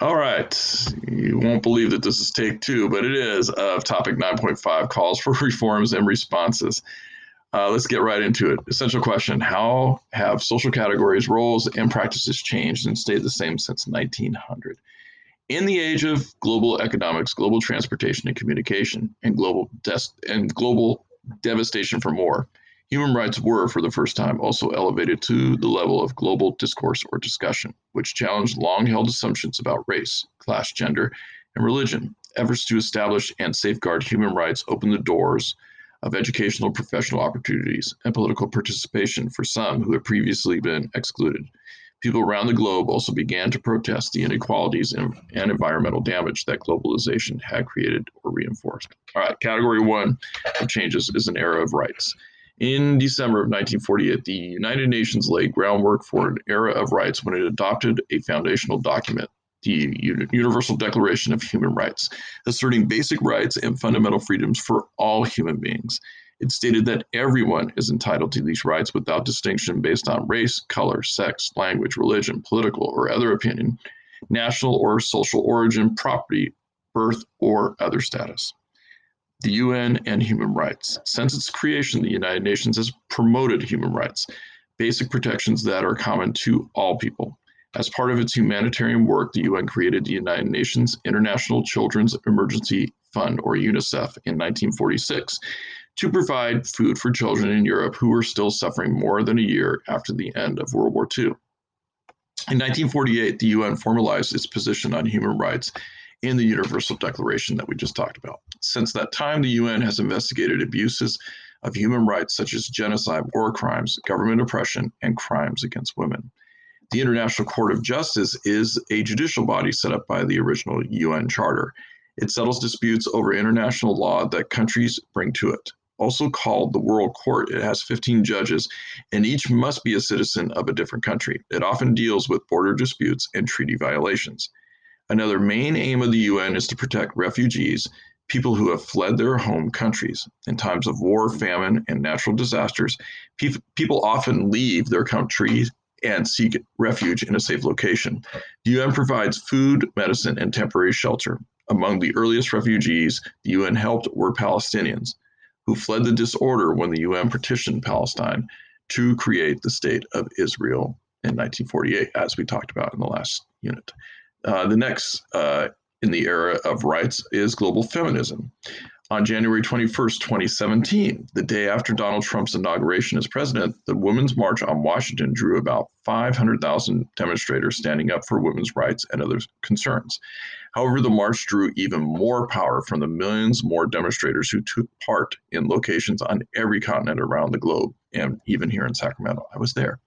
All right. You won't believe that this is take two, but it is of topic 9.5 calls for reforms and responses. Uh, let's get right into it. Essential question How have social categories, roles, and practices changed and stayed the same since 1900? In the age of global economics, global transportation and communication, and global, des- and global devastation from war, human rights were, for the first time, also elevated to the level of global discourse or discussion, which challenged long held assumptions about race, class, gender, and religion. Efforts to establish and safeguard human rights opened the doors of educational professional opportunities and political participation for some who had previously been excluded. People around the globe also began to protest the inequalities and, and environmental damage that globalization had created or reinforced. All right, category one of changes is an era of rights. In December of 1948, the United Nations laid groundwork for an era of rights when it adopted a foundational document the Universal Declaration of Human Rights, asserting basic rights and fundamental freedoms for all human beings. It stated that everyone is entitled to these rights without distinction based on race, color, sex, language, religion, political, or other opinion, national or social origin, property, birth, or other status. The UN and human rights. Since its creation, the United Nations has promoted human rights, basic protections that are common to all people. As part of its humanitarian work, the UN created the United Nations International Children's Emergency Fund, or UNICEF, in 1946 to provide food for children in Europe who were still suffering more than a year after the end of World War II. In 1948, the UN formalized its position on human rights in the Universal Declaration that we just talked about. Since that time, the UN has investigated abuses of human rights such as genocide, war crimes, government oppression, and crimes against women. The International Court of Justice is a judicial body set up by the original UN Charter. It settles disputes over international law that countries bring to it. Also called the World Court, it has 15 judges, and each must be a citizen of a different country. It often deals with border disputes and treaty violations. Another main aim of the UN is to protect refugees, people who have fled their home countries. In times of war, famine, and natural disasters, people often leave their countries and seek refuge in a safe location. The UN provides food, medicine, and temporary shelter. Among the earliest refugees the UN helped were Palestinians, who fled the disorder when the UN partitioned Palestine to create the state of Israel in 1948, as we talked about in the last unit. Uh, the next uh, in the era of rights is global feminism on January 21st, 2017, the day after Donald Trump's inauguration as president, the Women's March on Washington drew about 500,000 demonstrators standing up for women's rights and other concerns. However, the march drew even more power from the millions more demonstrators who took part in locations on every continent around the globe, and even here in Sacramento. I was there.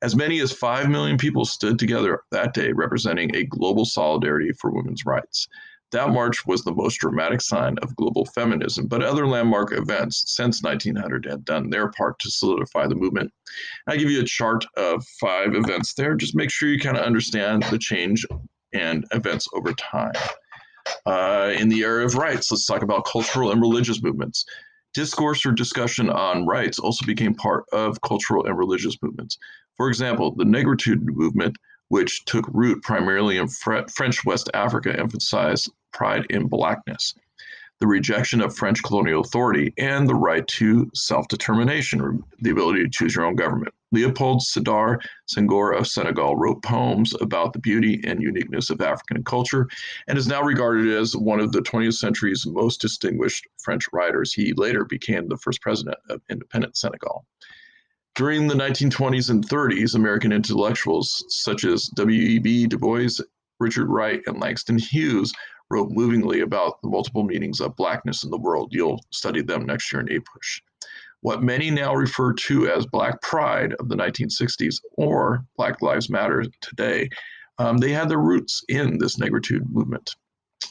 As many as 5 million people stood together that day, representing a global solidarity for women's rights. That march was the most dramatic sign of global feminism, but other landmark events since 1900 had done their part to solidify the movement. I give you a chart of five events there. Just make sure you kind of understand the change and events over time. Uh, in the area of rights, let's talk about cultural and religious movements. Discourse or discussion on rights also became part of cultural and religious movements. For example, the Negritude movement which took root primarily in French West Africa, emphasized pride in blackness, the rejection of French colonial authority, and the right to self determination, the ability to choose your own government. Leopold Sedar Senghor of Senegal wrote poems about the beauty and uniqueness of African culture and is now regarded as one of the 20th century's most distinguished French writers. He later became the first president of independent Senegal. During the 1920s and 30s, American intellectuals such as W.E.B. Du Bois, Richard Wright, and Langston Hughes wrote movingly about the multiple meanings of blackness in the world. You'll study them next year in APUSH. What many now refer to as Black Pride of the 1960s or Black Lives Matter today, um, they had their roots in this negritude movement.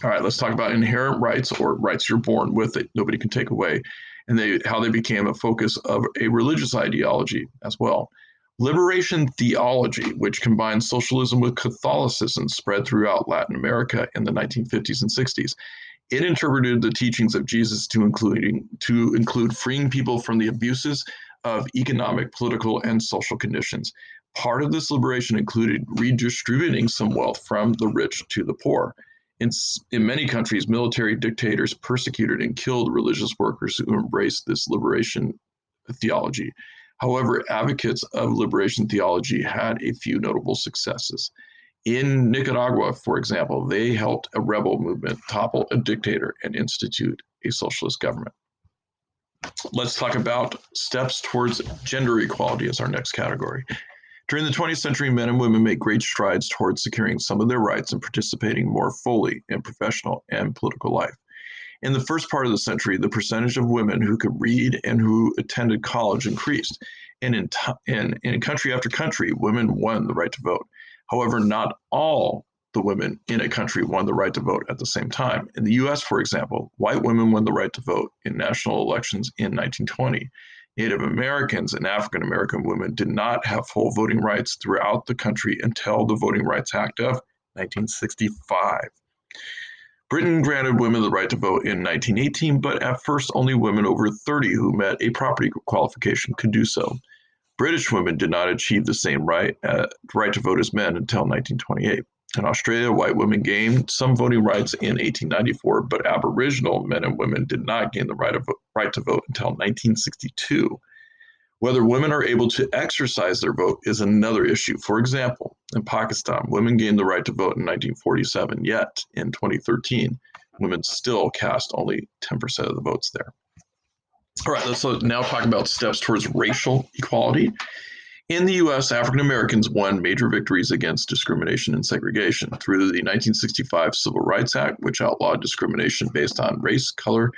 All right, let's talk about inherent rights or rights you're born with that nobody can take away and they, how they became a focus of a religious ideology as well. Liberation theology, which combined socialism with Catholicism, spread throughout Latin America in the 1950s and 60s. It interpreted the teachings of Jesus to including to include freeing people from the abuses of economic, political, and social conditions. Part of this liberation included redistributing some wealth from the rich to the poor. In, in many countries, military dictators persecuted and killed religious workers who embraced this liberation theology. However, advocates of liberation theology had a few notable successes. In Nicaragua, for example, they helped a rebel movement topple a dictator and institute a socialist government. Let's talk about steps towards gender equality as our next category. During the 20th century, men and women made great strides towards securing some of their rights and participating more fully in professional and political life. In the first part of the century, the percentage of women who could read and who attended college increased. And in, t- in, in country after country, women won the right to vote. However, not all the women in a country won the right to vote at the same time. In the US, for example, white women won the right to vote in national elections in 1920. Native Americans and African American women did not have full voting rights throughout the country until the Voting Rights Act of 1965. Britain granted women the right to vote in 1918, but at first only women over 30 who met a property qualification could do so. British women did not achieve the same right, uh, right to vote as men until 1928. In Australia, white women gained some voting rights in 1894, but Aboriginal men and women did not gain the right, of, right to vote until 1962. Whether women are able to exercise their vote is another issue. For example, in Pakistan, women gained the right to vote in 1947, yet in 2013, women still cast only 10% of the votes there. All right, let's now talk about steps towards racial equality. In the US, African Americans won major victories against discrimination and segregation through the 1965 Civil Rights Act, which outlawed discrimination based on race, color,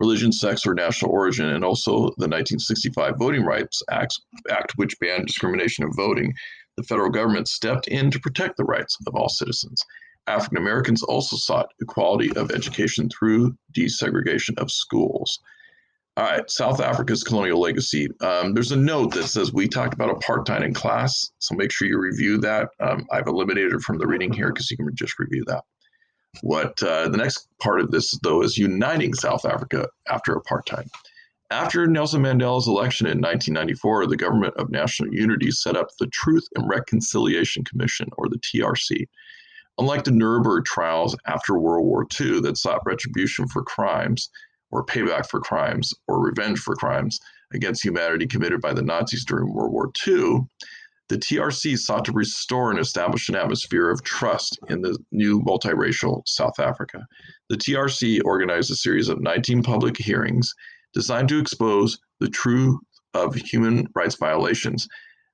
religion, sex, or national origin, and also the 1965 Voting Rights Act, Act which banned discrimination of voting. The federal government stepped in to protect the rights of all citizens. African Americans also sought equality of education through desegregation of schools. All right, South Africa's colonial legacy. Um, there's a note that says we talked about apartheid in class, so make sure you review that. Um, I've eliminated it from the reading here because you can just review that. What uh, the next part of this, though, is uniting South Africa after apartheid. After Nelson Mandela's election in 1994, the Government of National Unity set up the Truth and Reconciliation Commission, or the TRC. Unlike the Nuremberg trials after World War II that sought retribution for crimes, or payback for crimes or revenge for crimes against humanity committed by the Nazis during World War II, the TRC sought to restore and establish an atmosphere of trust in the new multiracial South Africa. The TRC organized a series of 19 public hearings designed to expose the truth of human rights violations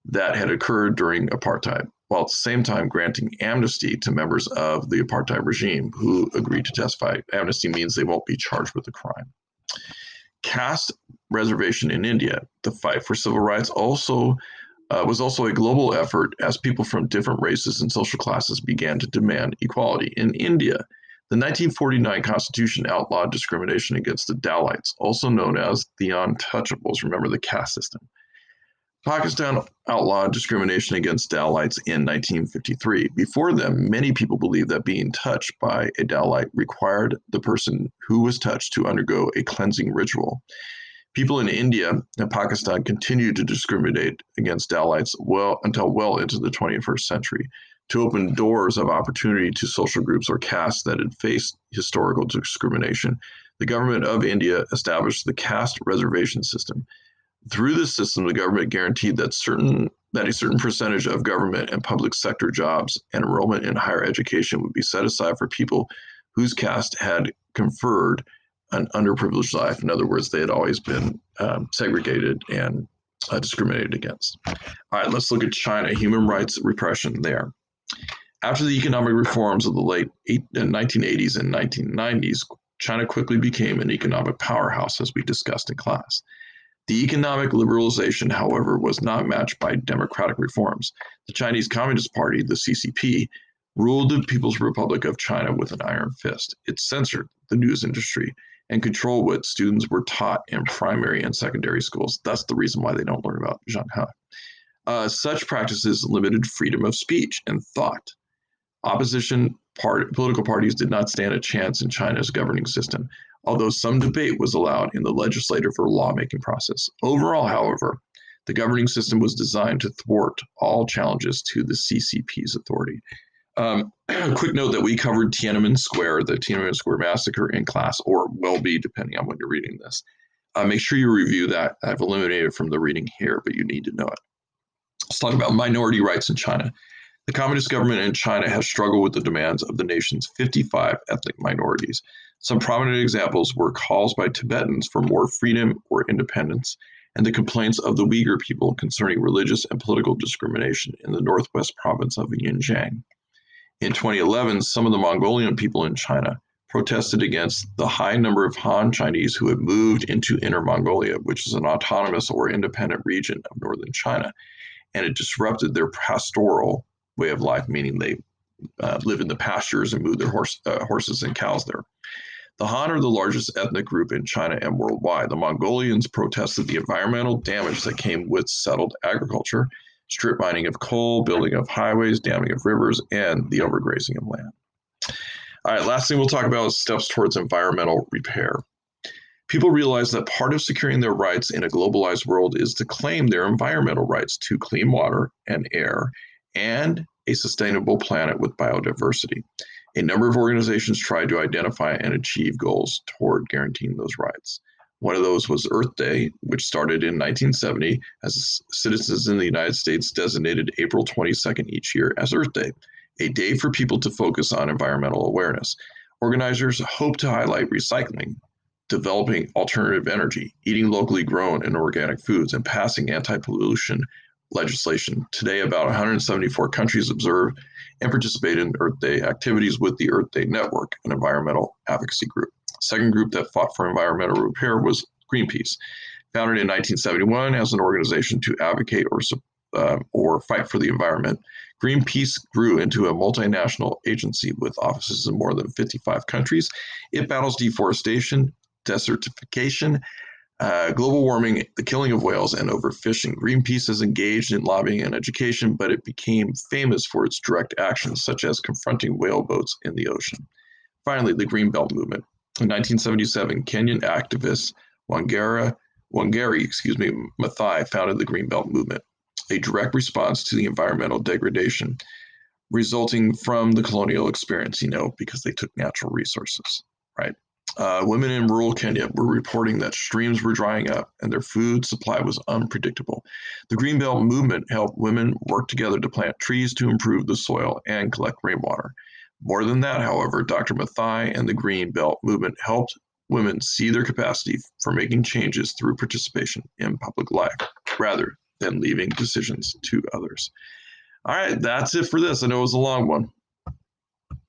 that had occurred during apartheid while at the same time granting amnesty to members of the apartheid regime who agreed to testify. Amnesty means they won't be charged with a crime. Caste reservation in India, the fight for civil rights also uh, was also a global effort as people from different races and social classes began to demand equality. In India, the 1949 Constitution outlawed discrimination against the Dalits, also known as the untouchables. Remember the caste system. Pakistan outlawed discrimination against Dalites in 1953. Before them, many people believed that being touched by a Dalit required the person who was touched to undergo a cleansing ritual. People in India and Pakistan continued to discriminate against Dalits well until well into the 21st century to open doors of opportunity to social groups or castes that had faced historical discrimination. The government of India established the caste reservation system through this system, the government guaranteed that certain that a certain percentage of government and public sector jobs and enrollment in higher education would be set aside for people whose caste had conferred an underprivileged life. In other words, they had always been um, segregated and uh, discriminated against. All right, let's look at China, human rights repression there. After the economic reforms of the late 1980s uh, and 1990s, China quickly became an economic powerhouse, as we discussed in class. The economic liberalization, however, was not matched by democratic reforms. The Chinese Communist Party, the CCP, ruled the People's Republic of China with an iron fist. It censored the news industry and control what students were taught in primary and secondary schools. That's the reason why they don't learn about Zheng He. Uh, such practices limited freedom of speech and thought. Opposition part, political parties did not stand a chance in China's governing system although some debate was allowed in the legislative or lawmaking process. Overall, however, The governing system was designed to thwart all challenges to the CCP's authority. Um, quick note that we covered Tiananmen Square, the Tiananmen Square massacre in class, or will be depending on when you're reading this. Uh, make sure you review that. I've eliminated it from the reading here, but you need to know it. Let's talk about minority rights in China. The communist government in China has struggled with the demands of the nation's 55 ethnic minorities. Some prominent examples were calls by Tibetans for more freedom or independence, and the complaints of the Uyghur people concerning religious and political discrimination in the northwest province of Xinjiang. In 2011, some of the Mongolian people in China protested against the high number of Han Chinese who had moved into Inner Mongolia, which is an autonomous or independent region of northern China, and it disrupted their pastoral way of life, meaning they uh, live in the pastures and move their horse, uh, horses and cows there. The Han are the largest ethnic group in China and worldwide. The Mongolians protested the environmental damage that came with settled agriculture, strip mining of coal, building of highways, damming of rivers, and the overgrazing of land. All right, last thing we'll talk about is steps towards environmental repair. People realize that part of securing their rights in a globalized world is to claim their environmental rights to clean water and air and a sustainable planet with biodiversity. A number of organizations try to identify and achieve goals toward guaranteeing those rights. One of those was Earth Day, which started in 1970 as citizens in the United States designated April 22nd each year as Earth Day a day for people to focus on environmental awareness. Organizers hope to highlight recycling, developing alternative energy, eating locally grown and organic foods, and passing anti pollution legislation. Today, about 174 countries observe and participate in Earth Day activities with the Earth Day Network, an environmental advocacy group. Second group that fought for environmental repair was Greenpeace. Founded in 1971 as an organization to advocate or, uh, or fight for the environment, Greenpeace grew into a multinational agency with offices in more than 55 countries. It battles deforestation, desertification, uh, global warming, the killing of whales, and overfishing. Greenpeace is engaged in lobbying and education, but it became famous for its direct actions, such as confronting whale boats in the ocean. Finally, the Greenbelt Movement. In 1977, Kenyan activist Wangara, Wangari, excuse me, Maathai founded the Greenbelt Movement a direct response to the environmental degradation resulting from the colonial experience, you know, because they took natural resources, right? Uh, women in rural Kenya were reporting that streams were drying up and their food supply was unpredictable. The Greenbelt movement helped women work together to plant trees to improve the soil and collect rainwater. More than that, however, Dr. Maathai and the Green Belt movement helped women see their capacity for making changes through participation in public life rather than leaving decisions to others. All right, that's it for this. I know it was a long one.